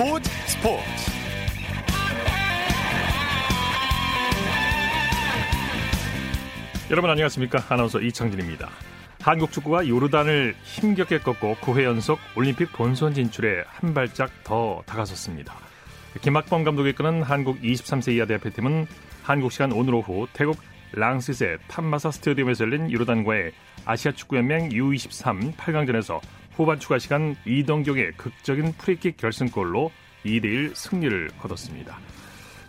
스포츠 스포츠. 여러분 안녕하십니까? 아나운서 이창진입니다. 한국 축구가 요르단을 힘겹게 꺾고 9회 연속 올림픽 본선 진출에 한 발짝 더 다가섰습니다. 김학범 감독이 이끄는 한국 23세 이하 대표팀은 한국 시간 오늘 오후 태국 랑시세 탐마사 스타디움에서 열린 요르단과의 아시아 축구연맹 U23 8강전에서 후반 추가 시간 이동경의 극적인 프리킥 결승골로 2대1 승리를 거뒀습니다.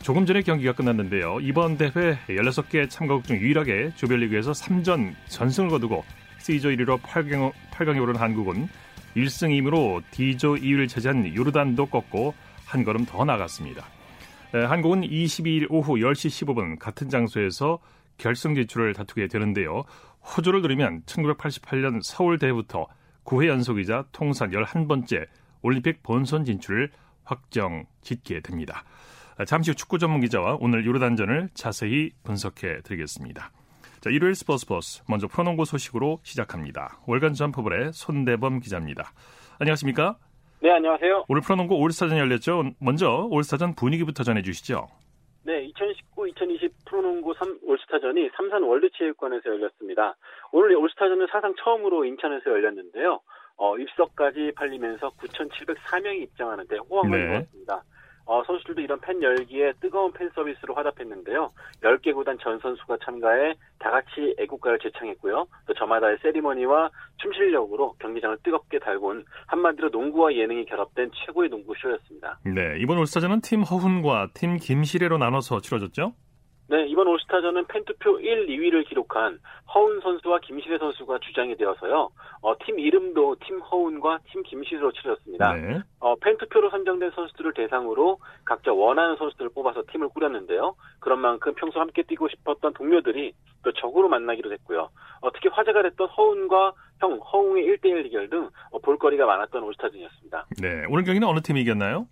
조금 전에 경기가 끝났는데요. 이번 대회 16개 참가국 중 유일하게 조별리그에서 3전 전승을 거두고 C조 1위로 8강, 8강에 오른 한국은 1승 2무로 D조 2위를 차지한 요르단도 꺾고 한 걸음 더 나갔습니다. 한국은 22일 오후 10시 15분 같은 장소에서 결승 진출을 다투게 되는데요. 호조를 누리면 1988년 서울 대회부터 9회 연속이자 통산 11번째 올림픽 본선 진출을 확정 짓게 됩니다. 잠시 후 축구 전문 기자와 오늘 유로단전을 자세히 분석해 드리겠습니다. 자, 일요일 스포츠 버스 먼저 프로농구 소식으로 시작합니다. 월간 점프볼의 손대범 기자입니다. 안녕하십니까? 네, 안녕하세요. 오늘 프로농구 올스타전 열렸죠. 먼저 올스타전 분위기부터 전해 주시죠. 네, 2019-2020 프로농구 3 올스타전이 삼산 월드체육관에서 열렸습니다. 오늘 올스타전은 사상 처음으로 인천에서 열렸는데요. 어, 입석까지 팔리면서 9,704명이 입장하는데 호황을 네. 이뤘습니다. 어, 선수들도 이런 팬 열기에 뜨거운 팬 서비스로 화답했는데요. 10개 구단 전 선수가 참가해 다 같이 애국가를 제창했고요. 또 저마다의 세리머니와 춤 실력으로 경기장을 뜨겁게 달군 한마디로 농구와 예능이 결합된 최고의 농구 쇼였습니다. 네, 이번 올스타전은 팀 허훈과 팀 김시래로 나눠서 치러졌죠? 네, 이번 올스타전은 팬투표 1, 2위를 기록한 허운 선수와 김시래 선수가 주장이 되어서요. 어, 팀 이름도 팀 허운과 팀 김시래로 치러졌습니다. 네. 어, 팬투표로 선정된 선수들을 대상으로 각자 원하는 선수들을 뽑아서 팀을 꾸렸는데요. 그런 만큼 평소 함께 뛰고 싶었던 동료들이 또 적으로 만나기로 됐고요. 어, 특히 화제가 됐던 허운과 형 허웅의 1대1 대결 등 어, 볼거리가 많았던 올스타전이었습니다. 네, 오늘 경기는 어느 팀이 이겼나요?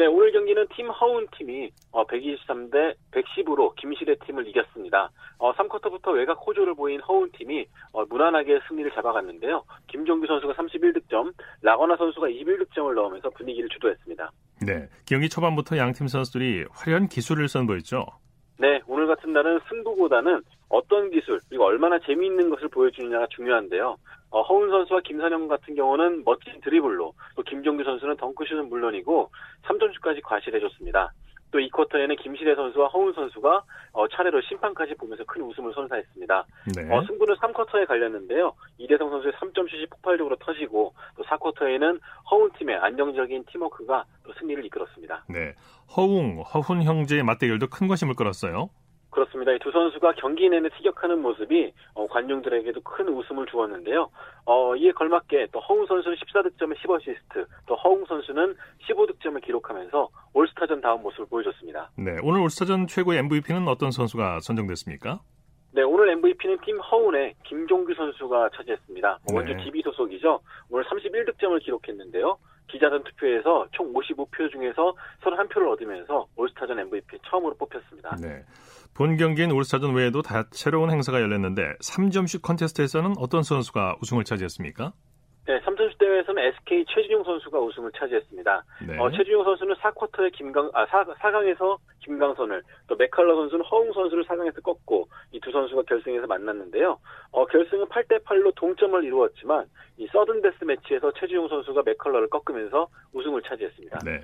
네, 오늘 경기는 팀 허운 팀이 123대 110으로 김실의 팀을 이겼습니다. 어, 3쿼터부터 외곽 호조를 보인 허운 팀이 어, 무난하게 승리를 잡아갔는데요. 김종규 선수가 31득점, 라거나 선수가 21득점을 넣으면서 분위기를 주도했습니다. 네, 경기 초반부터 양팀 선수들이 화려한 기술을 선보였죠. 네, 오늘 같은 날은 승부보다는 어떤 기술 그리고 얼마나 재미있는 것을 보여주느냐가 중요한데요. 어, 허운 선수와 김선영 같은 경우는 멋진 드리블로 또 김종규 선수는 덩크슛은 물론이고 3점슛까지 과실해줬습니다. 또이 쿼터에는 김시대 선수와 허운 선수가 어, 차례로 심판까지 보면서 큰 웃음을 선사했습니다. 네. 어, 승부는 3쿼터에 갈렸는데요. 이대성 선수의 3점슛이 폭발적으로 터지고 또 4쿼터에는 허운 팀의 안정적인 팀워크가 또 승리를 이끌었습니다. 네, 허웅, 허훈 형제의 맞대결도 큰 관심을 끌었어요. 그렇습니다. 이 두 선수가 경기 내내 티격하는 모습이 어, 관중들에게도 큰 웃음을 주었는데요. 어, 이에 걸맞게 또 허훈 선수는 14득점에 10어시스트, 또 허웅 선수는 15득점을 기록하면서 올스타전 다운 모습을 보여줬습니다. 네, 오늘 올스타전 최고의 MVP는 어떤 선수가 선정됐습니까? 네, 오늘 MVP는 팀 허훈의 김종규 선수가 차지했습니다. 뭐 원주 네. DB 소속이죠. 오늘 31득점을 기록했는데요. 기자단 투표에서 총 55표 중에서 31표를 얻으면서 올스타전 MVP 처음으로 뽑혔습니다. 네. 본 경기인 올스타전 외에도 다채로운 행사가 열렸는데 3점슛 컨테스트에서는 어떤 선수가 우승을 차지했습니까? 네, 3점슛 대회에서는 SK 최준용 선수가 우승을 차지했습니다. 네. 어, 최준용 선수는 4쿼터에 김강, 아, 4, 4강에서 김강선을, 또 맥칼러 선수는 허웅 선수를 4강에서 꺾고 이 두 선수가 결승에서 만났는데요. 어, 결승은 8대 8로 동점을 이루었지만 이 서든 데스 매치에서 최준용 선수가 맥칼러를 꺾으면서 우승을 차지했습니다. 네.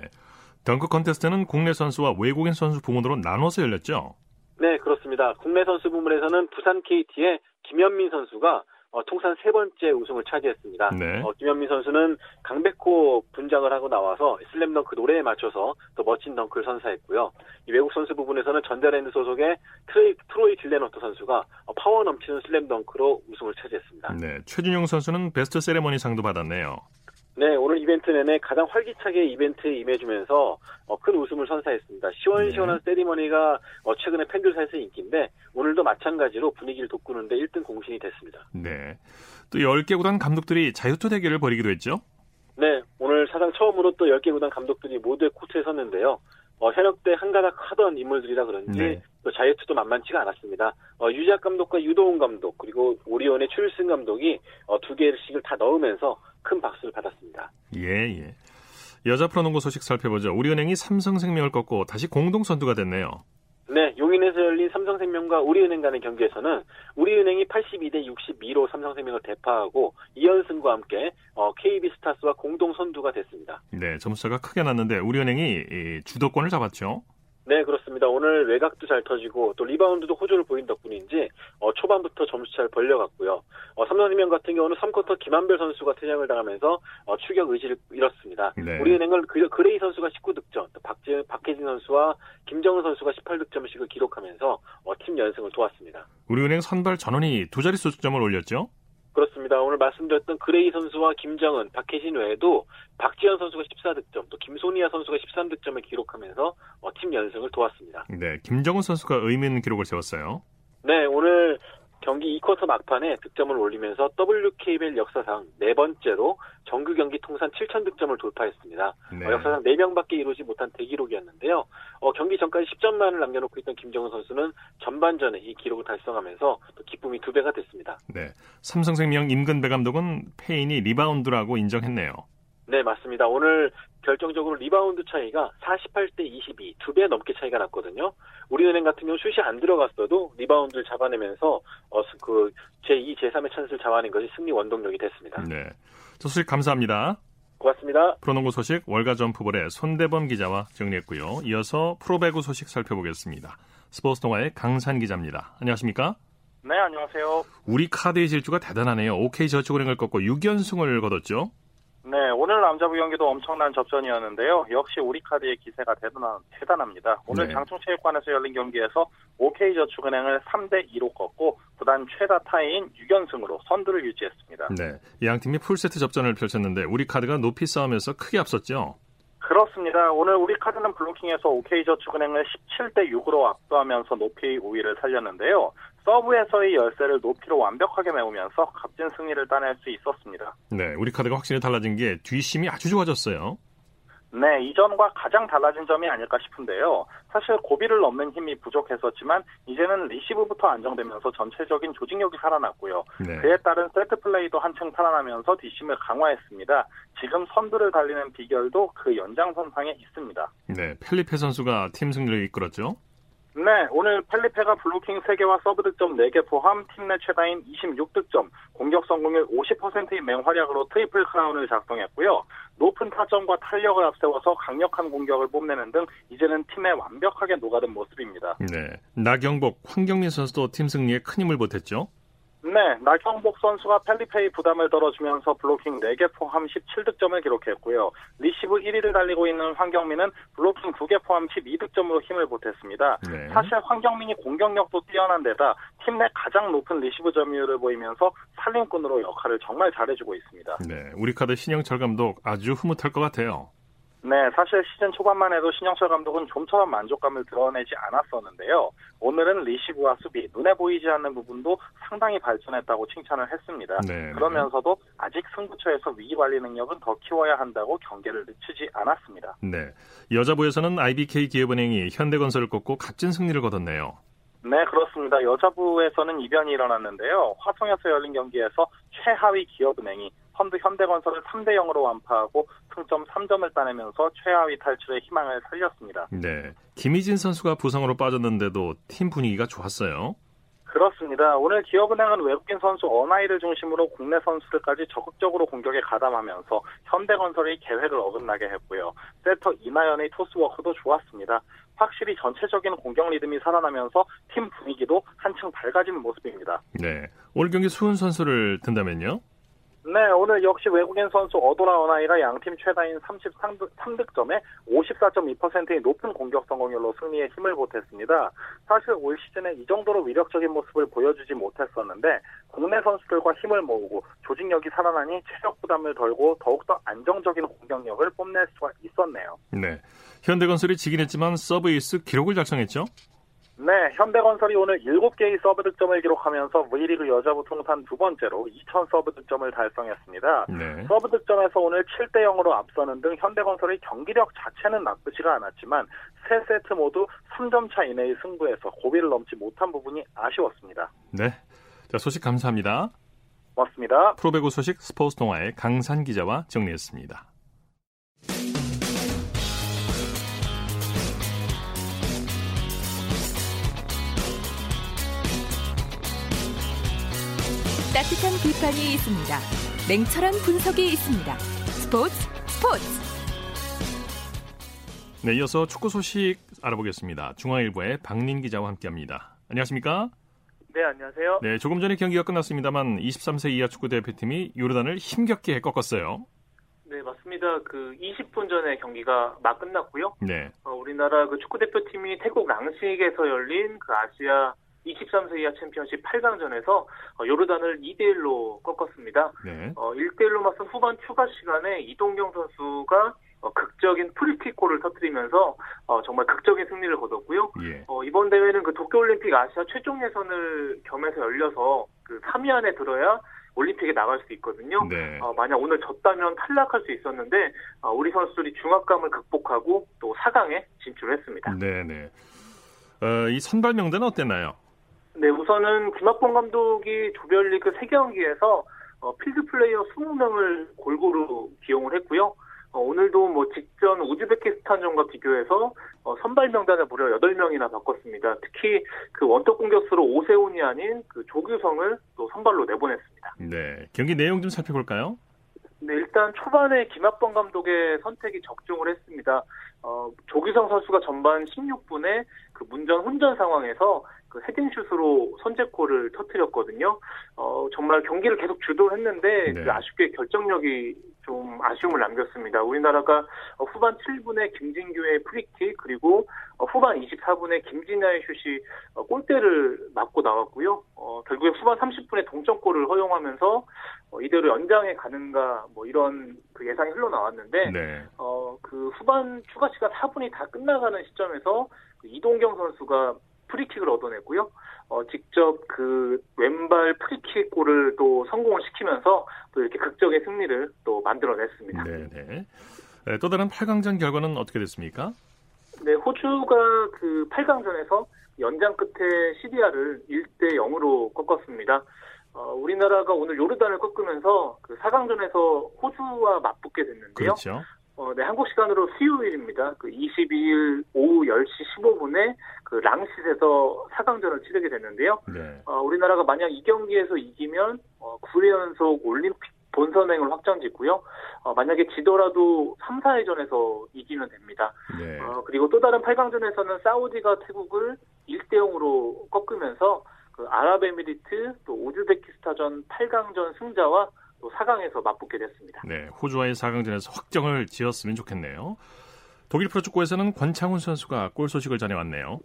덩크 컨테스트는 국내 선수와 외국인 선수 부문으로 나눠서 열렸죠? 네, 그렇습니다. 국내 선수 부문에서는 부산 KT의 김현민 선수가 어, 통산 세 번째 우승을 차지했습니다. 네. 어, 김현민 선수는 강백호 분장을 하고 나와서 슬램덩크 노래에 맞춰서 또 멋진 덩크를 선사했고요. 이 외국 선수 부분에서는 전자랜드 소속의 트로이, 트로이 길렌워터 선수가 어, 파워 넘치는 슬램덩크로 우승을 차지했습니다. 네, 최준용 선수는 베스트 세레머니 상도 받았네요. 네, 오늘 이벤트 내내 가장 활기차게 이벤트에 임해주면서 어, 큰 웃음을 선사했습니다. 시원시원한 네. 세리머니가 어, 최근에 팬들 사이에서 인기인데 오늘도 마찬가지로 분위기를 돋구는데 1등 공신이 됐습니다. 네, 또 10개 구단 감독들이 자유투 대결을 벌이기도 했죠? 네, 오늘 사상 처음으로 또 10개 구단 감독들이 모두의 코트에 섰는데요. 어, 현역 때 한가닥 하던 인물들이라 그런지 네. 또 자유투도 만만치가 않았습니다. 어, 유작 감독과 유도훈 감독 그리고 오리온의 출승 감독이 어, 두 개씩을 다 넣으면서 큰 박수를 받았습니다. 예, 예. 여자 프로농구 소식 살펴보죠. 우리은행이 삼성생명을 꺾고 다시 공동 선두가 됐네요. 네, 용인에서 열린 삼성생명과 우리은행 간의 경기에서는 우리은행이 82대 62로 삼성생명을 대파하고 2연승과 함께 어, KB스타스와 공동 선두가 됐습니다. 네, 점수차가 크게 났는데 우리은행이 주도권을 잡았죠. 네, 그렇습니다. 오늘 외곽도 잘 터지고 또 리바운드도 호조를 보인 덕분인지 어, 초반부터 점수차를 벌려갔고요. 어, 삼성생명 같은 경우는 3쿼터 김한별 선수가 퇴장을 당하면서 어, 추격 의지를 잃었습니다. 네. 우리은행은 그, 그레이 선수가 19득점, 또 박지, 박혜진 선수와 김정은 선수가 18득점씩을 기록하면서 어, 팀 연승을 도왔습니다. 우리은행 선발 전원이 두 자릿수 득점을 올렸죠? 그렇습니다. 오늘 말씀드렸던 그레이 선수와 김정은, 박혜진 외에도 박지현 선수가 14득점, 또 김소니아 선수가 13득점을 기록하면서 어, 팀 연승을 도왔습니다. 네, 김정은 선수가 의미 있는 기록을 세웠어요. 네, 오늘 경기 2쿼터 막판에 득점을 올리면서 WKBL 역사상 네 번째로 정규 경기 통산 7천 득점을 돌파했습니다. 네. 어, 역사상 4명밖에 이루지 못한 대기록이었는데요. 어, 경기 전까지 10점만을 남겨놓고 있던 김정은 선수는 전반전에 이 기록을 달성하면서 또 기쁨이 두 배가 됐습니다. 네, 삼성생명 임근배 감독은 패인이 리바운드라고 인정했네요. 네, 맞습니다. 오늘 결정적으로 리바운드 차이가 48대 22, 두 배 넘게 차이가 났거든요. 우리은행 같은 경우 슛이 안 들어갔어도 리바운드를 잡아내면서 어, 그 제2, 제3의 찬스를 잡아낸 것이 승리 원동력이 됐습니다. 네. 소식 감사합니다. 고맙습니다. 프로농구 소식 월가 점프볼의 손대범 기자와 정리했고요. 이어서 프로배구 소식 살펴보겠습니다. 스포츠 동아의 강산 기자입니다. 안녕하십니까? 네, 안녕하세요. 우리 카드의 질주가 대단하네요. OK저축은행을 꺾고 6연승을 거뒀죠. 네, 오늘 남자부 경기도 엄청난 접전이었는데요. 역시 우리카드의 기세가 대단하, 대단합니다. 오늘 네. 장충체육관에서 열린 경기에서 OK저축은행을 3대 2로 꺾고 구단 최다 타이인 6연승으로 선두를 유지했습니다. 네, 양 팀이 풀세트 접전을 펼쳤는데 우리카드가 높이 싸움에서 크게 앞섰죠. 그렇습니다. 오늘 우리카드는 블로킹에서 OK저축은행을 17대 6으로 압도하면서 높이 우위를 살렸는데요. 서브에서의 열세를 높이로 완벽하게 메우면서 값진 승리를 따낼 수 있었습니다. 네, 우리 카드가 확실히 달라진 게 뒷심이 아주 좋아졌어요. 네, 이전과 가장 달라진 점이 아닐까 싶은데요. 사실 고비를 넘는 힘이 부족했었지만 이제는 리시브부터 안정되면서 전체적인 조직력이 살아났고요. 네. 그에 따른 세트 플레이도 한층 살아나면서 뒷심을 강화했습니다. 지금 선두를 달리는 비결도 그 연장선상에 있습니다. 네, 펠리페 선수가 팀 승리를 이끌었죠. 네, 오늘 펠리페가 블로킹 3개와 서브 득점 4개 포함 팀 내 최다인 26득점, 공격 성공률 50%의 맹활약으로 트리플 크라운을 작성했고요. 높은 타점과 탄력을 앞세워서 강력한 공격을 뽐내는 등 이제는 팀에 완벽하게 녹아든 모습입니다. 네, 나경복, 황경민 선수도 팀 승리에 큰 힘을 보탰죠. 네, 나경복 선수가 펠리페의 부담을 덜어주면서 블로킹 4개 포함 17득점을 기록했고요. 리시브 1위를 달리고 있는 황경민은 블로킹 2개 포함 12득점으로 힘을 보탰습니다. 네. 사실 황경민이 공격력도 뛰어난 데다 팀 내 가장 높은 리시브 점유율을 보이면서 살림꾼으로 역할을 정말 잘해주고 있습니다. 네, 우리 카드 신영철 감독 아주 흐뭇할 것 같아요. 네, 사실 시즌 초반만 해도 신영철 감독은 좀처럼 만족감을 드러내지 않았었는데요. 오늘은 리시브와 수비, 눈에 보이지 않는 부분도 상당히 발전했다고 칭찬을 했습니다. 네. 그러면서도 아직 승부처에서 위기 관리 능력은 더 키워야 한다고 경계를 늦추지 않았습니다. 네, 여자부에서는 IBK 기업은행이 현대건설을 꺾고 값진 승리를 거뒀네요. 네, 그렇습니다. 여자부에서는 이변이 일어났는데요. 화성에서 열린 경기에서 최하위 기업은행이 펀드 현대건설을 3대 0으로 완파하고 승점 3점을 따내면서 최하위 탈출의 희망을 살렸습니다. 네. 김희진 선수가 부상으로 빠졌는데도 팀 분위기가 좋았어요. 그렇습니다. 오늘 기업은행은 외국인 선수 어나이를 중심으로 국내 선수들까지 적극적으로 공격에 가담하면서 현대건설의 계획을 어긋나게 했고요. 세터 이나연의 토스워크도 좋았습니다. 확실히 전체적인 공격 리듬이 살아나면서 팀 분위기도 한층 밝아지는 모습입니다. 네. 오늘 경기 수훈 선수를 든다면요? 네, 오늘 역시 외국인 선수 어도라 어나이가 양팀 최다인 33득점에 54.2%의 높은 공격 성공률로 승리에 힘을 보탰습니다. 사실 올 시즌에 이 정도로 위력적인 모습을 보여주지 못했었는데 국내 선수들과 힘을 모으고 조직력이 살아나니 체력 부담을 덜고 더욱더 안정적인 공격력을 뽐낼 수가 있었네요. 네, 현대건설이 지긴 했지만 서브 에이스 기록을 작성했죠? 네, 현대건설이 오늘 7개의 서브 득점을 기록하면서 V리그 여자부 통산 두 번째로 2,000 서브 득점을 달성했습니다. 네. 서브 득점에서 오늘 7대 0으로 앞서는 등 현대건설의 경기력 자체는 나쁘지가 않았지만 세 세트 모두 3점 차 이내의 승부에서 고비를 넘지 못한 부분이 아쉬웠습니다. 네, 자 소식 감사합니다. 고맙습니다. 프로배구 소식 스포츠 동아의 강산 기자와 정리했습니다. 따뜻한 비판이 있습니다. 냉철한 분석이 있습니다. 스포츠 스포츠. 네, 이어서 축구 소식 알아보겠습니다. 중앙일보의 박민 기자와 함께합니다. 안녕하십니까? 네, 안녕하세요. 네, 조금 전에 경기가 끝났습니다만 23세 이하 축구 대표팀이 요르단을 힘겹게 꺾었어요. 네, 맞습니다. 그 20분 전에 경기가 막 끝났고요. 네. 어, 우리나라 그 축구 대표팀이 태국 랑식에서 열린 그 아시아 23세 이하 챔피언십 8강전에서 어, 요르단을 2대 1로 꺾었습니다. 네. 어, 1대 1로 맞선 후반 추가 시간에 이동경 선수가 어, 극적인 프리킥골을 터뜨리면서 어, 정말 극적인 승리를 거뒀고요. 예. 어, 이번 대회는 그 도쿄올림픽 아시아 최종 예선을 겸해서 열려서 그 3위 안에 들어야 올림픽에 나갈 수 있거든요. 네. 어, 만약 오늘 졌다면 탈락할 수 있었는데 어, 우리 선수들이 중압감을 극복하고 또 4강에 진출했습니다. 네, 네. 어, 이 선발 명단은 어땠나요? 네, 우선은 김학범 감독이 조별리그 3경기에서 어, 필드 플레이어 20명을 골고루 기용을 했고요. 어, 오늘도 뭐 직전 우즈베키스탄전과 비교해서 어, 선발 명단을 무려 8명이나 바꿨습니다. 특히 그 원톱 공격수로 오세훈이 아닌 그 조규성을 또 선발로 내보냈습니다. 네. 경기 내용 좀 살펴볼까요? 네, 일단 초반에 김학범 감독의 선택이 적중을 했습니다. 어, 조규성 선수가 전반 16분에 그 문전 혼전 상황에서 그 헤딩슛으로 선제골을 터뜨렸거든요. 어, 정말 경기를 계속 주도했는데 네. 그 아쉽게 결정력이 좀 아쉬움을 남겼습니다. 우리나라가 어, 후반 7분에 김진규의 프리킥 그리고 어, 후반 24분에 김진야의 슛이 어, 골대를 맞고 나왔고요. 어, 결국에 후반 30분에 동점골을 허용하면서 어, 이대로 연장에 가는가 뭐 이런 그 예상이 흘러나왔는데 네. 어, 그 후반 추가 시간 4분이 다 끝나가는 시점에서 그 이동경 선수가 프리킥을 얻어냈고요. 어, 직접 그 왼발 프리킥 골을 또 성공을 시키면서 또 이렇게 극적의 승리를 또 만들어냈습니다. 네, 네. 네, 또 다른 8강전 결과는 어떻게 됐습니까? 네, 호주가 그 8강전에서 연장 끝에 시리아를 1대 0으로 꺾었습니다. 어, 우리나라가 오늘 요르단을 꺾으면서 그 4강전에서 호주와 맞붙게 됐는데요. 그렇죠. 어, 네, 한국 시간으로 수요일입니다. 그 22일 오후 10시 15분에 그 랑싯에서 4강전을 치르게 됐는데요. 네. 어, 우리나라가 만약 이 경기에서 이기면 어, 9회 연속 올림픽 본선행을 확정 짓고요. 어, 만약에 지더라도 3, 4회전에서 이기면 됩니다. 네. 어, 그리고 또 다른 8강전에서는 사우디가 태국을 1대 0으로 꺾으면서 그 아랍에미리트 또 우즈베키스탄전 8강전 승자와 또 4강에서 맞붙게 됐습니다. 네, 호주와의 4강전에서 확정을 지었으면 좋겠네요. 독일 프로축구에서는 권창훈 선수가 골 소식을 전해왔네요.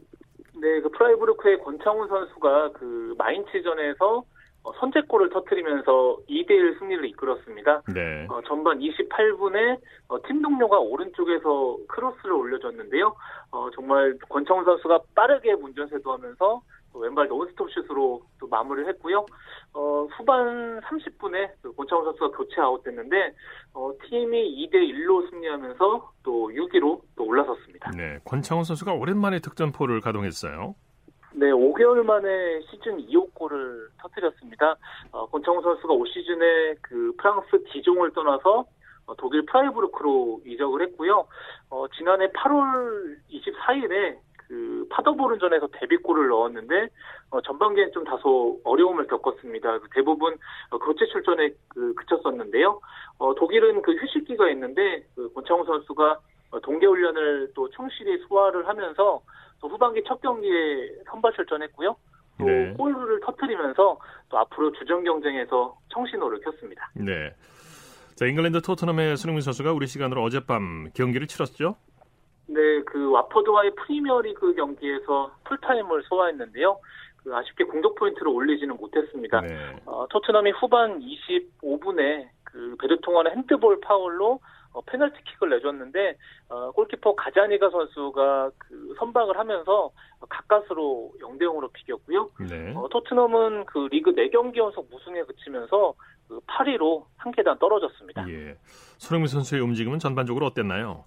네, 그 프라이부르크의 권창훈 선수가 그 마인츠전에서 어, 선제골을 터뜨리면서 2대1 승리를 이끌었습니다. 네. 어, 전반 28분에 어, 팀 동료가 오른쪽에서 크로스를 올려줬는데요. 어, 정말 권창훈 선수가 빠르게 문전 쇄도 하면서 또 왼발 논스톱 슛으로 또 마무리를 했고요. 어, 후반 30분에 그 권창훈 선수가 교체 아웃됐는데 어, 팀이 2대 1로 승리하면서 또 6위로 또 올라섰습니다. 네, 권창훈 선수가 오랜만에 득점포를 가동했어요. 네, 5개월 만에 시즌 2호 골을 터뜨렸습니다. 어, 권창훈 선수가 올 시즌에 그 프랑스 디종을 떠나서 어, 독일 프라이부르크로 이적을 했고요. 어, 지난해 8월 24일에 그 파더보른전에서 데뷔골을 넣었는데 어, 전반기엔 좀 다소 어려움을 겪었습니다. 그 대부분 어, 교체 출전에 그 그쳤었는데요. 어, 독일은 그 휴식기가 있는데 그 권창훈 선수가 어, 동계훈련을 또 충실히 소화를 하면서 또 후반기 첫 경기에 선발 출전했고요. 또 네. 골을 터뜨리면서 또 앞으로 주전 경쟁에서 청신호를 켰습니다. 네. 자, 잉글랜드 토트넘의 손흥민 선수가 우리 시간으로 어젯밤 경기를 치렀죠. 네, 그 와퍼드와의 프리미어리그 경기에서 풀타임을 소화했는데요. 그 아쉽게 공격 포인트를 올리지는 못했습니다. 네. 어, 토트넘이 후반 25분에 그 베르통안의 핸드볼 파울로 어, 페널티킥을 내줬는데 어, 골키퍼 가자니가 선수가 그 선방을 하면서 가까스로 0대 0으로 비겼고요. 네. 어, 토트넘은 그 리그 4경기 연속 무승에 그치면서 그 8위로 한 계단 떨어졌습니다. 예. 손흥민 선수의 움직임은 전반적으로 어땠나요?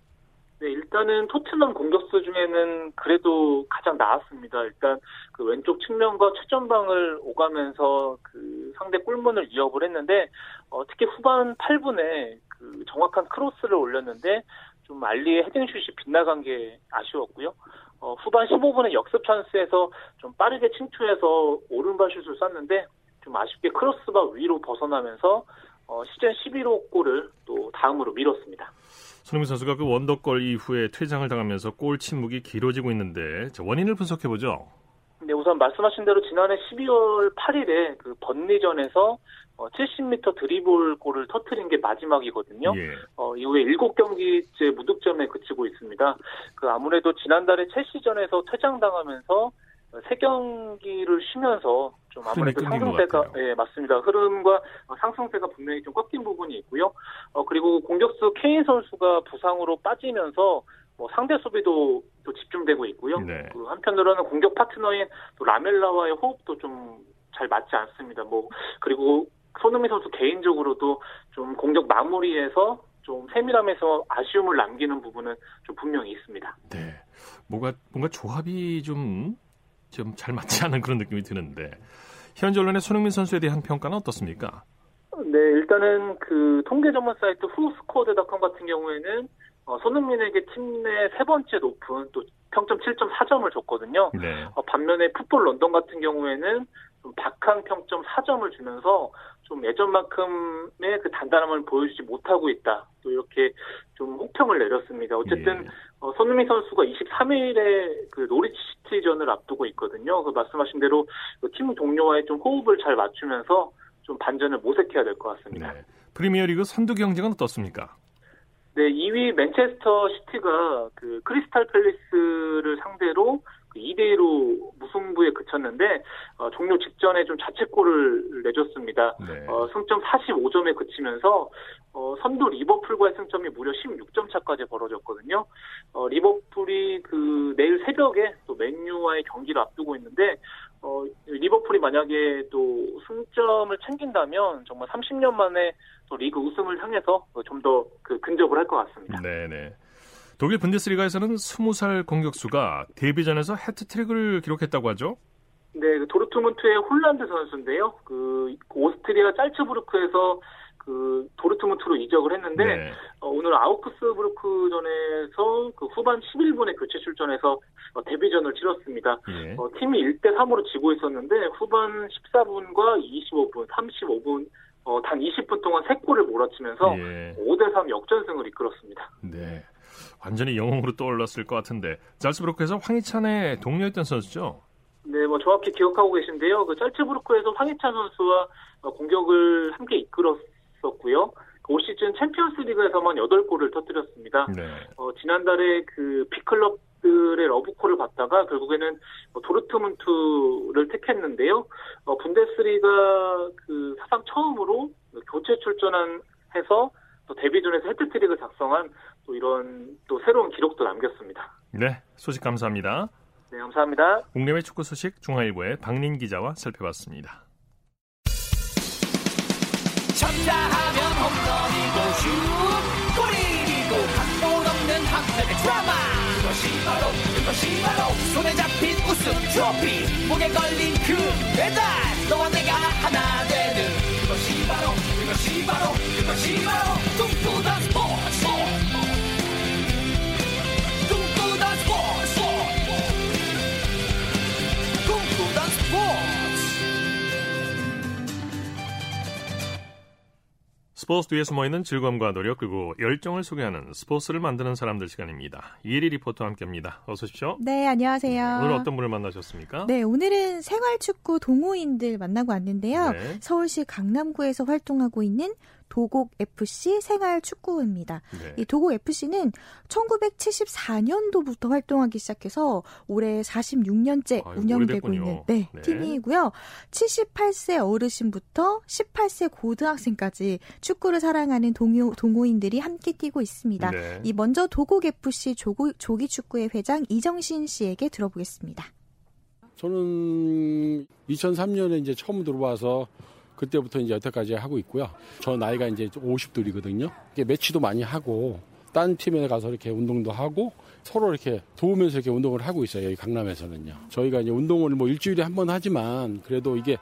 네, 일단은 토트넘 공격수 중에는 그래도 가장 나았습니다. 일단 그 왼쪽 측면과 최전방을 오가면서 그 상대 골문을 위협을 했는데 어, 특히 후반 8분에 그 정확한 크로스를 올렸는데 좀 알리의 헤딩슛이 빗나간 게 아쉬웠고요. 어, 후반 15분에 역습 찬스에서 좀 빠르게 침투해서 오른발 슛을 쐈는데 좀 아쉽게 크로스바 위로 벗어나면서 어, 시즌 11호 골을 또 다음으로 미뤘습니다. 손흥민 선수가 그 원더골 이후에 퇴장을 당하면서 골 침묵이 길어지고 있는데 원인을 분석해 보죠. 네, 우선 말씀하신 대로 지난해 12월 8일에 그 번리전에서 어, 70m 드리블 골을 터트린 게 마지막이거든요. 예. 어, 이후에 7경기째 무득점에 그치고 있습니다. 그 아무래도 지난달에 첼시전에서 퇴장당하면서 세 경기를 쉬면서 좀 아무래도 상승세가 예 맞습니다 흐름과 상승세가 분명히 좀 꺾인 부분이 있고요. 어 그리고 공격수 케인 선수가 부상으로 빠지면서 뭐 상대 수비도 또 집중되고 있고요. 네. 그 한편으로는 공격 파트너인 또 라멜라와의 호흡도 좀 잘 맞지 않습니다. 뭐 그리고 손흥민 선수 개인적으로도 좀 공격 마무리에서 좀 세밀함에서 아쉬움을 남기는 부분은 좀 분명히 있습니다. 네, 뭔가 뭔가 조합이 좀 좀잘 맞지 않은 그런 느낌이 드는데 현재 언론의 손흥민 선수에 대한 평가는 어떻습니까? 네, 일단은 그 통계 전문 사이트 후스코어드닷컴 같은 경우에는 어, 손흥민에게 팀 내 세 번째 높은 또 평점 7.4점을 줬거든요. 네. 어, 반면에 풋볼 런던 같은 경우에는 좀 박한 평점 4점을 주면서 좀 예전만큼의 그 단단함을 보여주지 못하고 있다. 또 이렇게 좀 혹평을 내렸습니다. 어쨌든 예. 어, 손흥민 선수가 23일에 그 노리치 시티전을 앞두고 있거든요. 그 말씀하신 대로 그 팀 동료와의 좀 호흡을 잘 맞추면서 좀 반전을 모색해야 될 것 같습니다. 네. 프리미어리그 선두 경쟁은 어떻습니까? 네, 2위 맨체스터 시티가 그 크리스탈 팰리스를 상대로 2대2로 그 무승부에 그쳤는데 어, 종료 직전에 좀 자책골을 내줬습니다. 네. 어, 승점 45점에 그치면서 어, 선두 리버풀과의 승점이 무려 16점 차까지 벌어졌거든요. 어, 리버풀이 그 내일 새벽에 또 맨유와의 경기를 앞두고 있는데 어, 리버풀이 만약에 또 승점을 챙긴다면 정말 30년 만에 또 리그 우승을 향해서 좀 더 그 근접을 할 것 같습니다. 네네. 독일 분데스리가에서는 20살 공격수가 데뷔전에서 해트트릭을 기록했다고 하죠? 네, 그 도르트문트의 홀란드 선수인데요. 그 오스트리아 짤츠부르크에서 그 도르트문트로 이적을 했는데 네. 어, 오늘 아우크스부르크전에서 그 후반 11분에 교체 출전해서 어, 데뷔전을 치렀습니다. 예. 어, 팀이 1대 3으로 지고 있었는데 후반 14분과 25분, 35분 어, 단 20분 동안 3골을 몰아치면서 예. 5대 3 역전승을 이끌었습니다. 네. 완전히 영웅으로 떠올랐을 것 같은데 짤츠부르크에서 황희찬의 동료였던 선수죠? 네, 뭐 정확히 기억하고 계신데요. 그 짤츠부르크에서 황희찬 선수와 어, 공격을 함께 이끌었었고요. 올 시즌 챔피언스리그에서만 8골을 터뜨렸습니다. 네. 어, 지난달에 그 B클럽 들의 러브콜을 받다가 결국에는 어, 도르트문트를 택했는데요. 어, 분데스리가 그 사상 처음으로 교체 출전한 해서 또 데뷔전에서 헤트트릭을 작성한 또 이런 또 새로운 기록도 남겼습니다. 네, 소식 감사합니다. 네, 감사합니다. 국내외 축구 소식 중앙일보의 박린 기자와 살펴봤습니다. 쳤다 하면 홈런이고 슛 골이고 각본 없는 한편의 드라마 그것이 바로 그것이 바로 손에 잡힌 우승 트로피 목에 걸린 그 배달 너와 내가 하나 되는 그것이 바로 그것이 바로 그것이 바로 꿈꾸던 스포츠 스포츠 뒤에 숨어있는 즐거움과 노력 그리고 열정을 소개하는 스포츠를 만드는 사람들 시간입니다. 이혜리 리포터와 함께합니다. 어서 오십시오. 네, 안녕하세요. 오늘 어떤 분을 만나셨습니까? 네, 오늘은 생활축구 동호인들 만나고 왔는데요. 네. 서울시 강남구에서 활동하고 있는 도곡 FC 생활 축구입니다. 네. 이 도곡 FC는 1974년도부터 활동하기 시작해서 올해 46년째 아유, 운영되고 오래됐군요. 있는 네, 네. 팀이고요. 78세 어르신부터 18세 고등학생까지 축구를 사랑하는 동요, 동호인들이 함께 뛰고 있습니다. 네. 이 먼저 도곡 FC 조고, 조기 축구의 회장 이정신 씨에게 들어보겠습니다. 저는 2003년에 이제 처음 들어와서 그때부터 이제 여태까지 하고 있고요. 저 나이가 이제 50돌이거든요. 매치도 많이 하고 딴 팀에 가서 이렇게 운동도 하고 서로 이렇게 도우면서 이렇게 운동을 하고 있어요. 여기 강남에서는요. 저희가 이제 운동을 뭐 일주일에 한 번 하지만 그래도 이게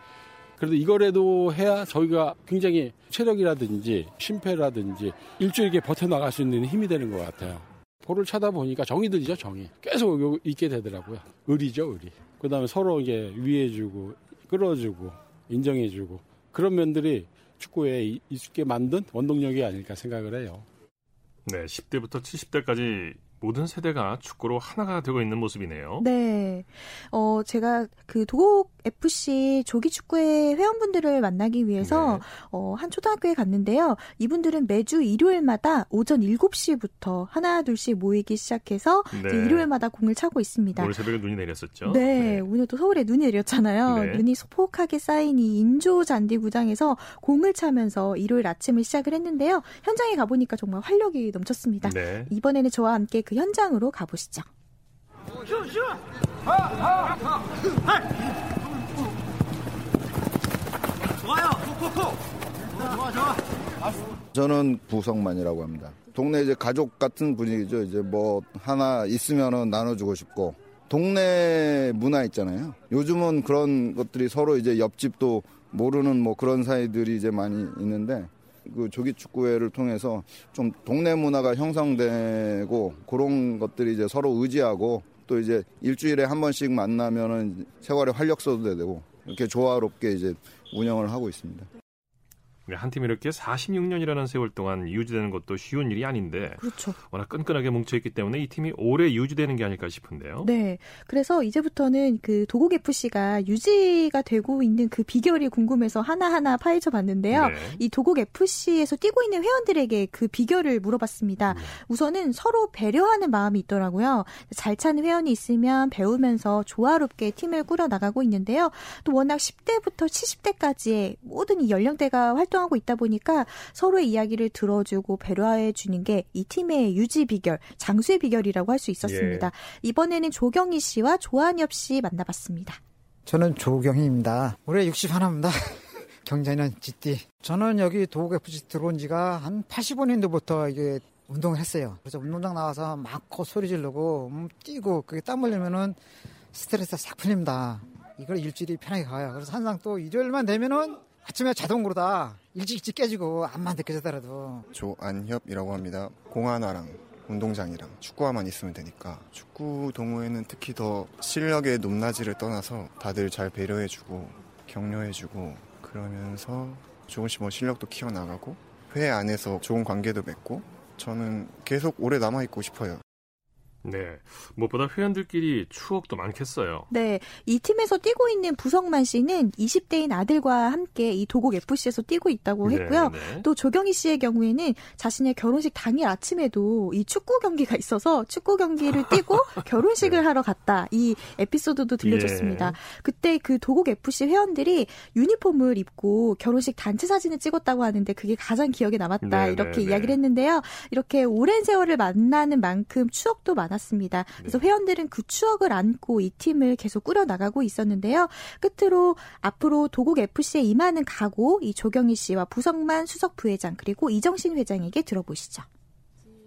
그래도 이거라도 해야 저희가 굉장히 체력이라든지 심폐라든지 일주일에 버텨나갈 수 있는 힘이 되는 것 같아요. 볼을 차다 보니까 정이 들죠, 정이. 계속 있게 되더라고요. 의리죠, 의리. 그 다음에 서로 이게 위해주고, 끌어주고, 인정해주고 그런 면들이 축구에 있게 만든 원동력이 아닐까 생각을 해요. 네, 10대부터 70대까지 모든 세대가 축구로 하나가 되고 있는 모습이네요. 네. 어, 제가 그 도곡 FC 조기 축구의 회원분들을 만나기 위해서 네. 어, 한 초등학교에 갔는데요. 이분들은 매주 일요일마다 오전 7시부터 하나 둘씩 모이기 시작해서 네. 일요일마다 공을 차고 있습니다. 오늘 새벽에 눈이 내렸었죠. 네. 네. 오늘 또 서울에 눈이 내렸잖아요. 네. 눈이 소폭하게 쌓인 이 인조 잔디 구장에서 공을 차면서 일요일 아침을 시작을 했는데요. 현장에 가 보니까 정말 활력이 넘쳤습니다. 네. 이번에는 저와 함께 그 현장으로 가보시죠. 좋아요. 좋아 좋아. 저는 부성만이라고 합니다. 동네 이제 가족 같은 분위기죠. 이제 뭐 하나 있으면은 나눠주고 싶고 동네 문화 있잖아요. 요즘은 그런 것들이 서로 이제 옆집도 모르는 뭐 그런 사이들이 이제 많이 있는데 그 조기 축구회를 통해서 좀 동네 문화가 형성되고 그런 것들이 이제 서로 의지하고 또 이제 일주일에 한 번씩 만나면은 세월에 활력소도 되고 이렇게 조화롭게 이제 운영을 하고 있습니다. 네, 한 팀이 이렇게 46년이라는 세월 동안 유지되는 것도 쉬운 일이 아닌데 그렇죠. 워낙 끈끈하게 뭉쳐있기 때문에 이 팀이 오래 유지되는 게 아닐까 싶은데요. 네. 그래서 이제부터는 그 도곡 FC가 유지가 되고 있는 그 비결이 궁금해서 하나하나 파헤쳐 봤는데요. 네. 이 도곡 FC에서 뛰고 있는 회원들에게 그 비결을 물어봤습니다. 네. 우선은 서로 배려하는 마음이 있더라고요. 잘 차는 회원이 있으면 배우면서 조화롭게 팀을 꾸려 나가고 있는데요. 또 워낙 10대부터 70대까지의 모든 이 연령대가 활동 활동하고 있다 보니까 서로의 이야기를 들어주고 배려해 주는 게 이 팀의 유지 비결, 장수의 비결이라고 할 수 있었습니다. 예. 이번에는 조경희 씨와 조한엽 씨 만나봤습니다. 저는 조경희입니다. 올해 61입니다. 경자는 GT. 저는 여기 도곡 FC 들어온 지가 한 85년도부터 이게 운동을 했어요. 그래서 운동장 나와서 막고 소리 지르고 음, 뛰고 그게 땀 흘리면은 스트레스가 싹 풀립니다. 이걸 일주일이 편하게 가요. 그래서 항상 또 일요일만 되면은 아침에 자동으로 다 일찍 일찍 깨지고 안만 느껴지더라도 조안협이라고 합니다. 공하나랑 운동장이랑 축구화만 있으면 되니까 축구 동호회는 특히 더 실력의 높낮이를 떠나서 다들 잘 배려해주고 격려해주고 그러면서 조금씩 뭐 실력도 키워나가고 회 안에서 좋은 관계도 맺고 저는 계속 오래 남아있고 싶어요. 네. 무엇보다 회원들끼리 추억도 많겠어요. 네. 이 팀에서 뛰고 있는 부성만 씨는 20대인 아들과 함께 이 도곡 FC에서 뛰고 있다고 네, 했고요. 네, 또 조경희 씨의 경우에는 자신의 결혼식 당일 아침에도 이 축구 경기가 있어서 축구 경기를 뛰고 결혼식을 네. 하러 갔다. 이 에피소드도 들려줬습니다. 예. 그때 그 도곡 FC 회원들이 유니폼을 입고 결혼식 단체 사진을 찍었다고 하는데 그게 가장 기억에 남았다. 네, 이렇게 네, 이야기를 했는데요. 이렇게 오랜 세월을 만나는 만큼 추억도 많았습니다. 않았습니다. 그래서 네. 회원들은 그 추억을 안고 이 팀을 계속 꾸려 나가고 있었는데요. 끝으로 앞으로 도곡 FC에 임하는 각오 이 조경희 씨와 부성만 수석 부회장 그리고 이정신 회장에게 들어보시죠.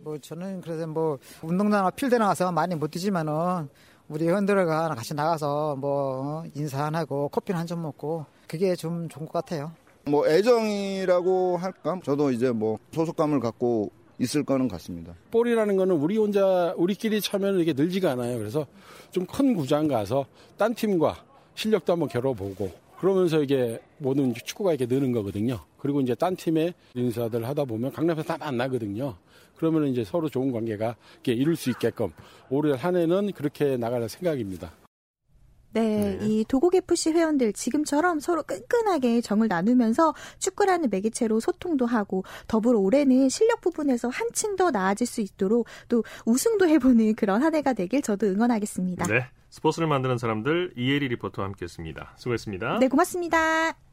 뭐 저는 그래서 뭐 운동장 필드 나가서 많이 못 뛰지만은 우리 회원들과 같이 나가서 뭐 인사 안 하고 커피는 한잔 먹고 그게 좀 좋은 것 같아요. 뭐 애정이라고 할까? 저도 이제 뭐 소속감을 갖고 있을 거는 같습니다. 볼이라는 거는 우리 혼자 우리끼리 차면 이게 늘지가 않아요. 그래서 좀 큰 구장 가서 딴 팀과 실력도 한번 겨뤄보고 그러면서 이게 모든 축구가 이렇게 느는 거거든요. 그리고 이제 딴 팀의 인사들 하다 보면 강남에서 다 만나거든요. 그러면 이제 서로 좋은 관계가 이룰 수 있게끔 올해 한 해는 그렇게 나갈 생각입니다. 네, 네, 이 도곡 FC 회원들 지금처럼 서로 끈끈하게 정을 나누면서 축구라는 매개체로 소통도 하고 더불어 올해는 실력 부분에서 한층 더 나아질 수 있도록 또 우승도 해보는 그런 한 해가 되길 저도 응원하겠습니다. 네, 스포츠를 만드는 사람들 이혜리 리포터와 함께했습니다. 수고했습니다. 네, 고맙습니다.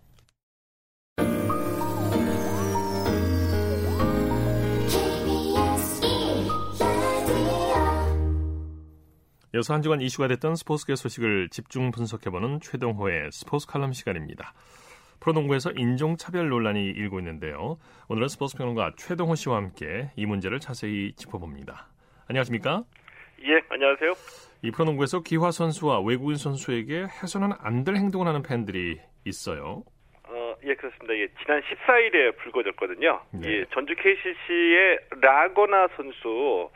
여서 한 주간 이슈가 됐던 스포츠계 소식을 집중 분석해보는 최동호의 스포츠 칼럼 시간입니다. 프로농구에서 인종차별 논란이 일고 있는데요. 오늘은 스포츠 평론가 최동호 씨와 함께 이 문제를 자세히 짚어봅니다. 안녕하십니까? 예, 안녕하세요. 이 프로농구에서 기화 선수와 외국인 선수에게 해서는 안 될 행동을 하는 팬들이 있어요. 어, 예, 그렇습니다. 예, 지난 14일에 불거졌거든요. 네. 예, 전주 KCC의 라거나 선수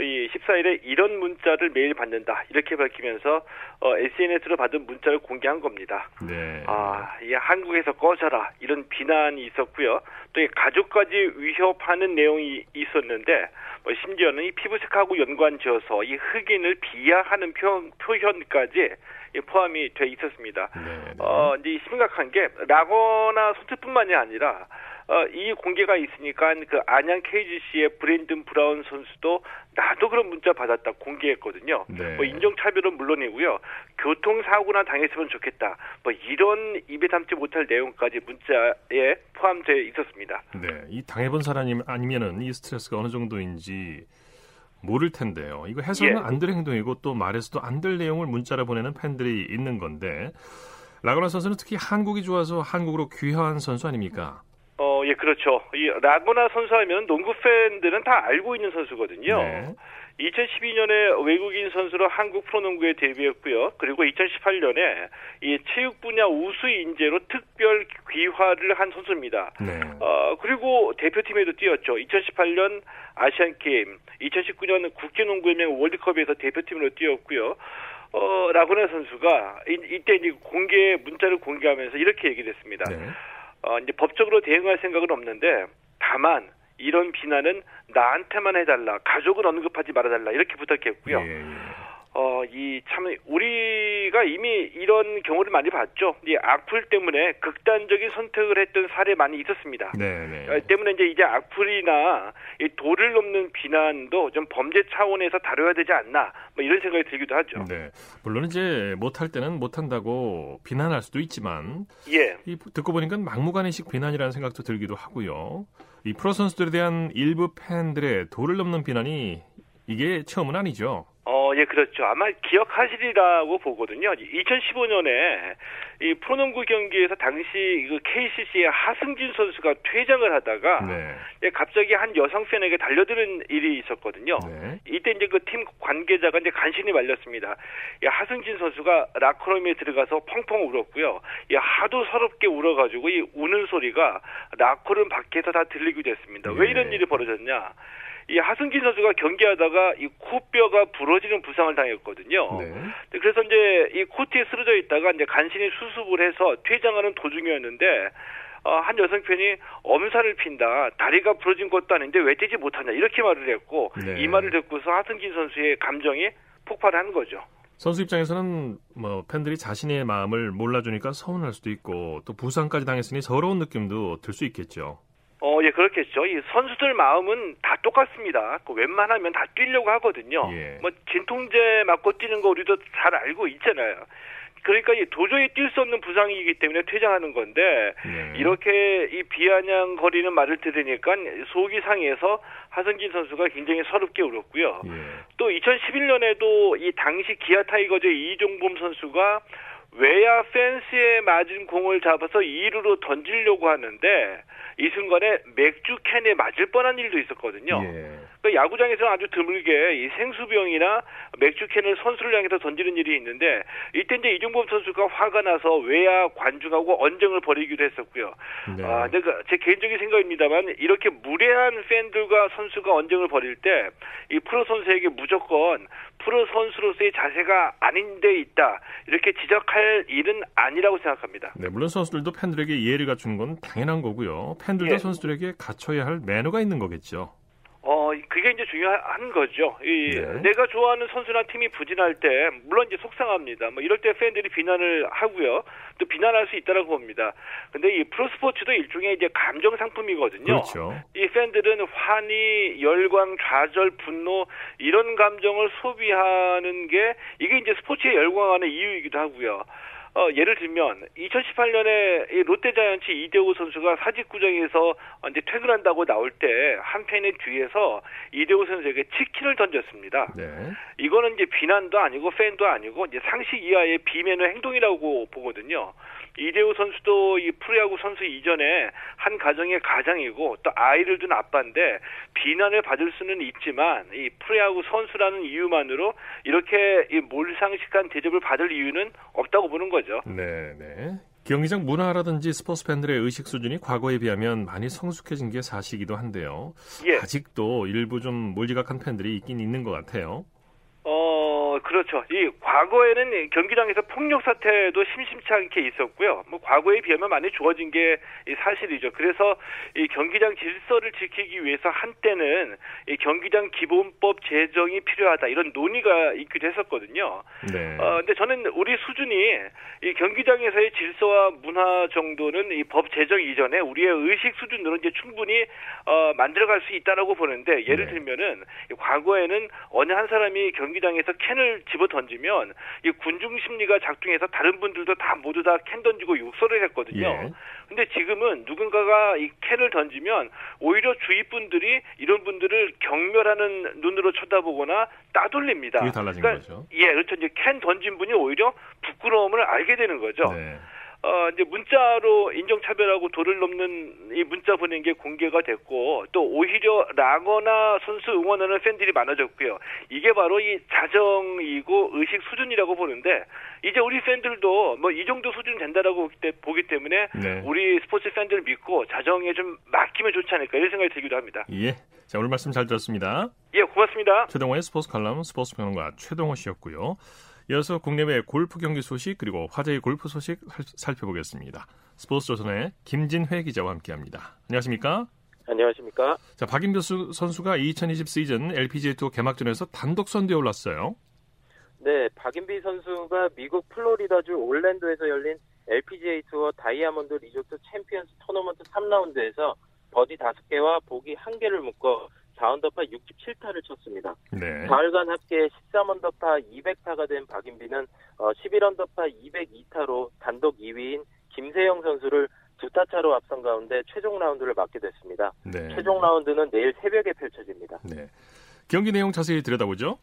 이 14일에 이런 문자를 매일 받는다 이렇게 밝히면서 어, SNS로 받은 문자를 공개한 겁니다. 네. 아, 이 한국에서 꺼져라 이런 비난이 있었고요. 또이 가족까지 위협하는 내용이 있었는데 뭐 심지어는 이 피부색하고 연관지어서 이 흑인을 비하하는 표현, 표현까지 포함이 돼 있었습니다. 네, 네. 어, 이제 심각한 게 라거나 소트뿐만이 아니라 어, 이 공개가 있으니까 그 안양 KGC의 브랜든 브라운 선수도 나도 그런 문자 받았다 공개했거든요. 네. 뭐 인종차별은 물론이고요. 교통사고나 당했으면 좋겠다. 뭐 이런 입에 담지 못할 내용까지 문자에 포함되어 있었습니다. 네. 이 당해본 사람이 아니면은 이 스트레스가 어느 정도인지 모를 텐데요. 이거 해서는 예. 안될 행동이고 또 말해서도 안 될 내용을 문자로 보내는 팬들이 있는 건데 라그나 선수는 특히 한국이 좋아서 한국으로 귀화한 선수 아닙니까? 어, 예, 그렇죠. 이 라고나 선수 하면 농구 팬들은 다 알고 있는 선수거든요. 네. 2012년에 외국인 선수로 한국 프로농구에 데뷔했고요. 그리고 2018년에 이 체육 분야 우수 인재로 특별 귀화를 한 선수입니다. 네. 어, 그리고 대표팀에도 뛰었죠. 2018년 아시안 게임, 2019년 국제농구연맹 월드컵에서 대표팀으로 뛰었고요. 어, 라고나 선수가 이, 이때 공개 문자를 공개하면서 이렇게 얘기를 했습니다. 네. 어, 이제 법적으로 대응할 생각은 없는데 다만 이런 비난은 나한테만 해달라, 가족은 언급하지 말아달라 이렇게 부탁했고요. 예, 예. 어, 이 참 우리가 이미 이런 경우를 많이 봤죠. 이 악플 때문에 극단적인 선택을 했던 사례 많이 있었습니다. 네, 네. 어, 때문에 이제 이제 악플이나 이 도를 넘는 비난도 좀 범죄 차원에서 다뤄야 되지 않나, 뭐 이런 생각이 들기도 하죠. 네, 물론 이제 못할 때는 못한다고 비난할 수도 있지만, 예, 이 듣고 보니까 막무가내식 비난이라는 생각도 들기도 하고요. 이 프로 선수들에 대한 일부 팬들의 도를 넘는 비난이 이게 처음은 아니죠. 어, 예, 그렇죠. 아마 기억하시리라고 보거든요. 2015년에 이 프로농구 경기에서 당시 그 KCC의 하승진 선수가 퇴장을 하다가 네. 예, 갑자기 한 여성 팬에게 달려드는 일이 있었거든요. 네. 이때 이제 그 팀 관계자가 이제 간신히 말렸습니다. 예, 하승진 선수가 라커룸에 들어가서 펑펑 울었고요. 예, 하도 서럽게 울어가지고 이 우는 소리가 라커룸 밖에서 다 들리게 됐습니다. 네. 왜 이런 일이 벌어졌냐? 이 하승진 선수가 경기하다가 이 코뼈가 부러지는 부상을 당했거든요. 네. 그래서 이제 이 코트에 쓰러져 있다가 이제 간신히 수습을 해서 퇴장하는 도중이었는데 어, 한 여성 팬이 엄살을 핀다. 다리가 부러진 것도 아닌데 왜 뛰지 못하냐. 이렇게 말을 했고 네. 이 말을 듣고서 하승진 선수의 감정이 폭발한 거죠. 선수 입장에서는 뭐 팬들이 자신의 마음을 몰라주니까 서운할 수도 있고 또 부상까지 당했으니 서러운 느낌도 들 수 있겠죠. 어, 예, 그렇겠죠. 이 선수들 마음은 다 똑같습니다. 그 웬만하면 다 뛰려고 하거든요. 예. 뭐 진통제 맞고 뛰는 거 우리도 잘 알고 있잖아요. 그러니까 도저히 뛸 수 없는 부상이기 때문에 퇴장하는 건데 네. 이렇게 이 비아냥거리는 말을 들으니까 속이 상해서 하승진 선수가 굉장히 서럽게 울었고요. 예. 또 2011년에도 이 당시 기아 타이거즈의 이종범 선수가 외야 펜스에 맞은 공을 잡아서 2루로 던지려고 하는데 이 순간에 맥주 캔에 맞을 뻔한 일도 있었거든요. 예. 그 야구장에서는 아주 드물게 이 생수병이나 맥주 캔을 선수를 향해서 던지는 일이 있는데 이때 이제 이종범 선수가 화가 나서 외야 관중하고 언쟁을 벌이기도 했었고요. 네. 아, 근데 제 개인적인 생각입니다만 이렇게 무례한 팬들과 선수가 언쟁을 벌일 때 이 프로 선수에게 무조건 프로 선수로서의 자세가 아닌 데 있다. 이렇게 지적할 일은 아니라고 생각합니다. 네, 물론 선수들도 팬들에게 이해를 갖추는 건 당연한 거고요. 팬들도 예. 선수들에게 갖춰야 할 매너가 있는 거겠죠. 어, 그게 이제 중요한 거죠. 이 네. 내가 좋아하는 선수나 팀이 부진할 때 물론 이제 속상합니다. 뭐 이럴 때 팬들이 비난을 하고요. 또 비난할 수 있다라고 봅니다. 근데 이 프로스포츠도 일종의 이제 감정 상품이거든요. 그렇죠. 이 팬들은 환희, 열광, 좌절, 분노 이런 감정을 소비하는 게 이게 이제 스포츠에 열광하는 이유이기도 하고요. 어, 예를 들면 2018년에 롯데자이언츠 이대호 선수가 사직구장에서 이제 퇴근한다고 나올 때 한 팬의 뒤에서 이대호 선수에게 치킨을 던졌습니다. 네. 이거는 이제 비난도 아니고 팬도 아니고 이제 상식 이하의 비매너 행동이라고 보거든요. 이대호 선수도 이 프로야구 선수 이전에 한 가정의 가장이고 또 아이를 둔 아빠인데 비난을 받을 수는 있지만 이 프로야구 선수라는 이유만으로 이렇게 이 몰상식한 대접을 받을 이유는 없다고 보는 거죠. 네, 네. 경기장 문화라든지 스포츠 팬들의 의식 수준이 과거에 비하면 많이 성숙해진 게 사실이기도 한데요. 예. 아직도 일부 좀 몰지각한 팬들이 있긴 있는 것 같아요. 어, 그렇죠. 이 과거에는 경기장에서 폭력 사태도 심심치 않게 있었고요. 뭐 과거에 비하면 많이 좋아진 게 사실이죠. 그래서 이 경기장 질서를 지키기 위해서 한때는 이 경기장 기본법 제정이 필요하다 이런 논의가 있기도 했었거든요. 네. 어, 근데 저는 우리 수준이 이 경기장에서의 질서와 문화 정도는 이 법 제정 이전에 우리의 의식 수준으로 이제 충분히 어, 만들어갈 수 있다라고 보는데 예를 네. 들면은 과거에는 어느 한 사람이 경 경기장에서 캔을 집어 던지면 이 군중 심리가 작동해서 다른 분들도 다 모두 다 캔 던지고 욕설을 했거든요. 예. 근데 지금은 누군가가 이 캔을 던지면 오히려 주위 분들이 이런 분들을 경멸하는 눈으로 쳐다보거나 따돌립니다. 그게 달라진 그러니까, 거죠. 예, 그렇죠. 이제 캔 던진 분이 오히려 부끄러움을 알게 되는 거죠. 네. 어, 이제 문자로 인종차별하고 도를 넘는 이 문자 보낸 게 공개가 됐고, 또 오히려 라거나 선수 응원하는 팬들이 많아졌고요. 이게 바로 이 자정이고 의식 수준이라고 보는데, 이제 우리 팬들도 뭐 이 정도 수준 된다라고 보기 때문에, 네. 우리 스포츠 팬들 믿고 자정에 좀 맡기면 좋지 않을까, 이런 생각이 들기도 합니다. 예. 자, 오늘 말씀 잘 들었습니다. 예, 고맙습니다. 최동호의 스포츠 칼럼 스포츠 평론가 최동호 씨였고요. 이어서 국내외 골프 경기 소식 그리고 화제의 골프 소식 살펴보겠습니다. 스포츠 조선의 김진회 기자와 함께합니다. 안녕하십니까? 안녕하십니까? 자, 박인비 선수가 2020 시즌 LPGA 투어 개막전에서 단독 선두에 올랐어요. 네, 박인비 선수가 미국 플로리다주 올랜도에서 열린 LPGA 투어 다이아몬드 리조트 챔피언스 토너먼트 3라운드에서 버디 5개와 보기 1개를 묶어 4언더파 67타를 쳤습니다. 네. 사흘간 합계 13언더파 200타가 된 박인비는 11언더파 어, 202타로 단독 2위인 김세영 선수를 두 타 차로 앞선 가운데 최종 라운드를 맞게 됐습니다. 네. 최종 라운드는 내일 새벽에 펼쳐집니다. 네. 경기 내용 자세히 들여다보죠.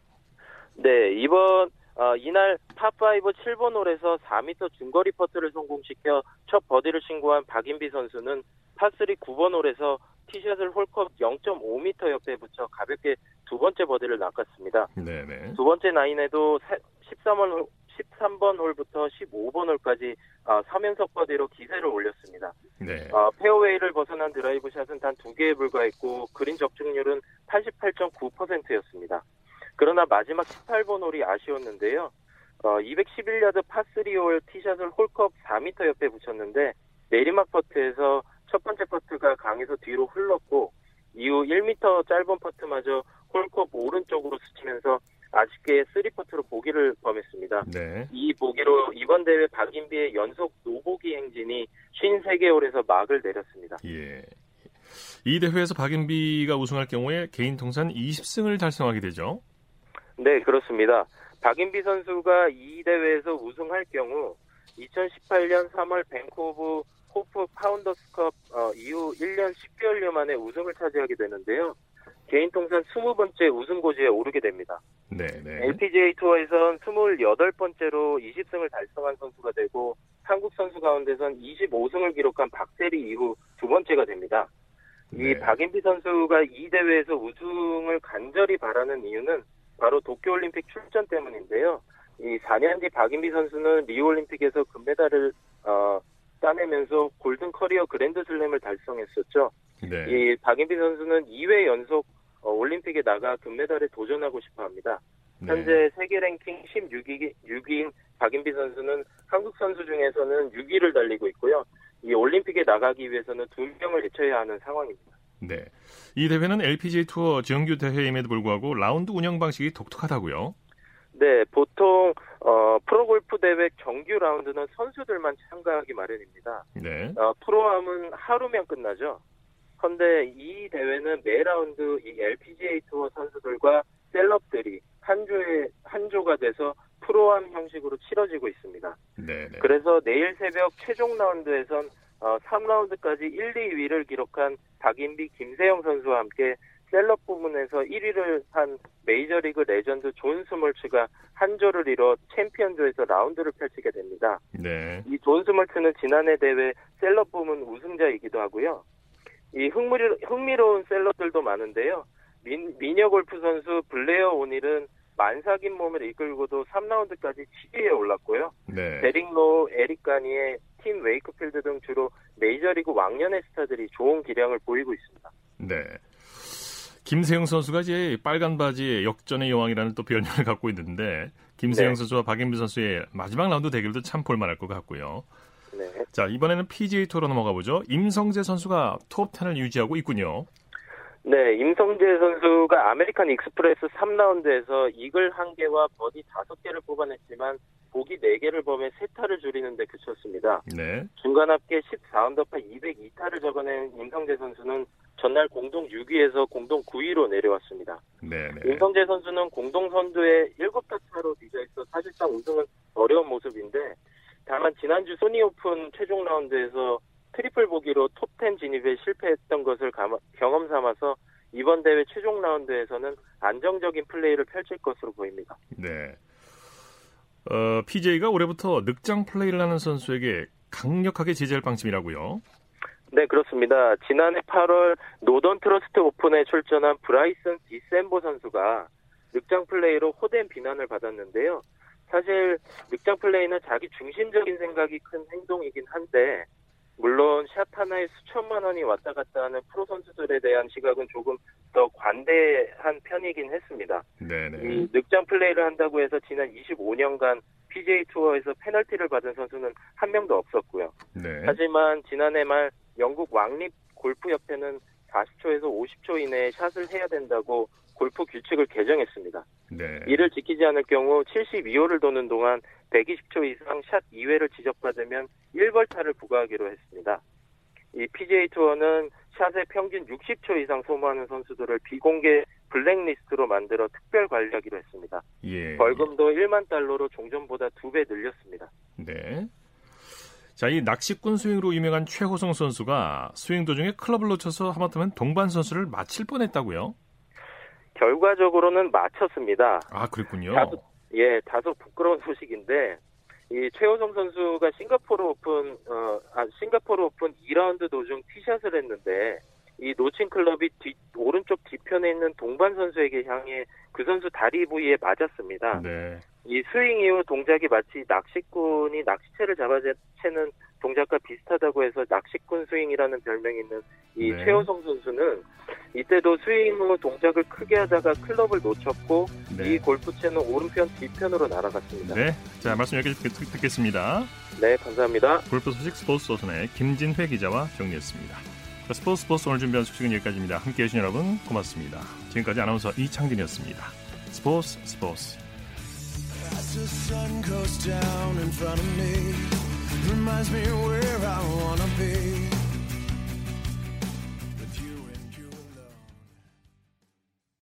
네, 이번 어, 이날 파5 7번 홀에서 4m 중거리 퍼트를 성공시켜 첫 버디를 신고한 박인비 선수는 파3 9번 홀에서 티샷을 홀컵 0.5m 옆에 붙여 가볍게 두 번째 버디를 낚았습니다. 네네. 두 번째 나인에도 13번 홀, 13번 홀부터 15번 홀까지 아, 3연속 버디로 기세를 올렸습니다. 네. 아, 페어웨이를 벗어난 드라이브 샷은 단 두 개에 불과했고 그린 적중률은 88.9%였습니다. 그러나 마지막 18번 홀이 아쉬웠는데요. 어, 211야드 파3홀 티샷을 홀컵 4m 옆에 붙였는데 내리막 퍼트에서 첫 번째 퍼트가 강해서 뒤로 흘렀고 이후 1m 짧은 퍼트마저 홀컵 오른쪽으로 스치면서 아쉽게 3퍼트로 보기를 범했습니다. 네. 이 보기로 이번 대회 박인비의 연속 노보기 행진이 53개월에서 막을 내렸습니다. 예. 이 대회에서 박인비가 우승할 경우에 개인 통산 20승을 달성하게 되죠. 네, 그렇습니다. 박인비 선수가 이 대회에서 우승할 경우 2018년 3월 밴쿠버 호프 파운더스컵 어, 이후 1년 10개월여 만에 우승을 차지하게 되는데요. 개인 통산 20번째 우승 고지에 오르게 됩니다. 네, 네. LPGA 투어에선 28번째로 20승을 달성한 선수가 되고 한국 선수 가운데선 25승을 기록한 박세리 이후 두 번째가 됩니다. 네. 이 박인비 선수가 이 대회에서 우승을 간절히 바라는 이유는 바로 도쿄올림픽 출전 때문인데요. 이 4년 뒤 박인비 선수는 리우올림픽에서 금메달을 어, 따내면서 골든 커리어 그랜드슬램을 달성했었죠. 네. 이 박인비 선수는 2회 연속 어, 올림픽에 나가 금메달에 도전하고 싶어 합니다. 네. 현재 세계 랭킹 16위, 6위인 박인비 선수는 한국 선수 중에서는 6위를 달리고 있고요. 이 올림픽에 나가기 위해서는 두 명을 제쳐야 하는 상황입니다. 네. 이 대회는 LPGA 투어 정규 대회임에도 불구하고 라운드 운영 방식이 독특하다고요? 네, 보통 어, 프로골프 대회 정규 라운드는 선수들만 참가하기 마련입니다. 네. 어, 프로암은 하루면 끝나죠. 그런데 이 대회는 매 라운드 이 LPGA 투어 선수들과 셀럽들이 한 조에 한 조가 돼서 프로암 형식으로 치러지고 있습니다. 네, 네. 그래서 내일 새벽 최종 라운드에선 어, 3라운드까지 1, 2위를 기록한 박인비, 김세영 선수와 함께 셀럽 부문에서 1위를 한 메이저리그 레전드 존 스몰츠가 한 조를 이뤄 챔피언조에서 라운드를 펼치게 됩니다. 네. 이 존 스몰츠는 지난해 대회 셀럽 부문 우승자이기도 하고요. 이 흥미로, 흥미로운 셀럽들도 많은데요. 민, 미녀 골프 선수 블레어 오닐은 만삭인 몸을 이끌고도 3라운드까지 7위에 올랐고요. 네. 데릭 로, 에릭 가니에 팀 웨이크필드 등 주로 메이저리그 왕년의 스타들이 좋은 기량을 보이고 있습니다. 네. 김세영 선수가 이제 빨간 바지의 역전의 여왕이라는 또 별명을 갖고 있는데 김세영 네. 선수와 박인비 선수의 마지막 라운드 대결도 참 볼만할 것 같고요. 네. 자 이번에는 PGA 투어로 넘어가 보죠. 임성재 선수가 톱 10을 유지하고 있군요. 네, 임성재 선수가 아메리칸 익스프레스 3라운드에서 이글 1개와 버디 5개를 뽑아냈지만 보기 4개를 범해 3타를 줄이는데 그쳤습니다. 네. 중간 합계 14언더파 202타를 적어낸 임성재 선수는 전날 공동 6위에서 공동 9위로 내려왔습니다. 네, 네. 임성재 선수는 공동 선두에 7타 차로 뒤져 있어 사실상 우승은 어려운 모습인데 다만 지난주 소니 오픈 최종 라운드에서 트리플 보기로 톱10 진입에 실패했던 것을 경험 삼아서 이번 대회 최종 라운드에서는 안정적인 플레이를 펼칠 것으로 보입니다. 네. 어, PGA가 올해부터 늑장 플레이를 하는 선수에게 강력하게 제재할 방침이라고요. 네, 그렇습니다. 지난해 8월 노던 트러스트 오픈에 출전한 브라이슨 디섐보 선수가 늑장 플레이로 호된 비난을 받았는데요. 사실 늑장 플레이는 자기 중심적인 생각이 큰 행동이긴 한데 물론 샷 하나에 수천만 원이 왔다 갔다 하는 프로 선수들에 대한 시각은 조금 더 관대한 편이긴 했습니다. 네네. 이 늑장 플레이를 한다고 해서 지난 25년간 PGA 투어에서 페널티를 받은 선수는 한 명도 없었고요. 네. 하지만 지난해 말 영국 왕립 골프협회는 40초에서 50초 이내에 샷을 해야 된다고 골프 규칙을 개정했습니다. 네. 이를 지키지 않을 경우 72호를 도는 동안 120초 이상 샷 2회를 지적받으면 1벌타를 부과하기로 했습니다. 이 PGA 투어는 샷의 평균 60초 이상 소모하는 선수들을 비공개 블랙리스트로 만들어 특별 관리하기로 했습니다. 예. 벌금도 1만 달러로 종전보다 2배 늘렸습니다. 네. 자, 이 낚시꾼 스윙으로 유명한 최호성 선수가 스윙 도중에 클럽을 놓쳐서 하마터면 동반 선수를 맞힐 뻔했다고요? 결과적으로는 맞혔습니다. 아, 그랬군요. 다소, 예, 다소 부끄러운 소식인데 이 최호성 선수가 싱가포르 오픈 어 아, 싱가포르 오픈 2라운드 도중 티샷을 했는데 이 놓친 클럽이 뒤, 오른쪽 뒤편에 있는 동반 선수에게 향해 그 선수 다리 부위에 맞았습니다. 네. 이 스윙 이후 동작이 마치 낚시꾼이 낚시채를 잡아채는 동작과 비슷하다고 해서 낚시꾼 스윙이라는 별명이 있는 이 네. 최호성 선수는 이때도 스윙 후 동작을 크게 하다가 클럽을 놓쳤고 네. 이 골프채는 오른편 뒤편으로 날아갔습니다. 네, 자 말씀 여기까지 듣겠습니다. 네, 감사합니다. 골프 소식 스포츠조선의 김진회 기자와 정리했습니다. 스포츠 스포츠 오늘 준비한 소식은 여기까지입니다. 함께해 주신 여러분 고맙습니다. 지금까지 아나운서 이창진이었습니다. 스포츠 스포츠 Reminds me where I wanna be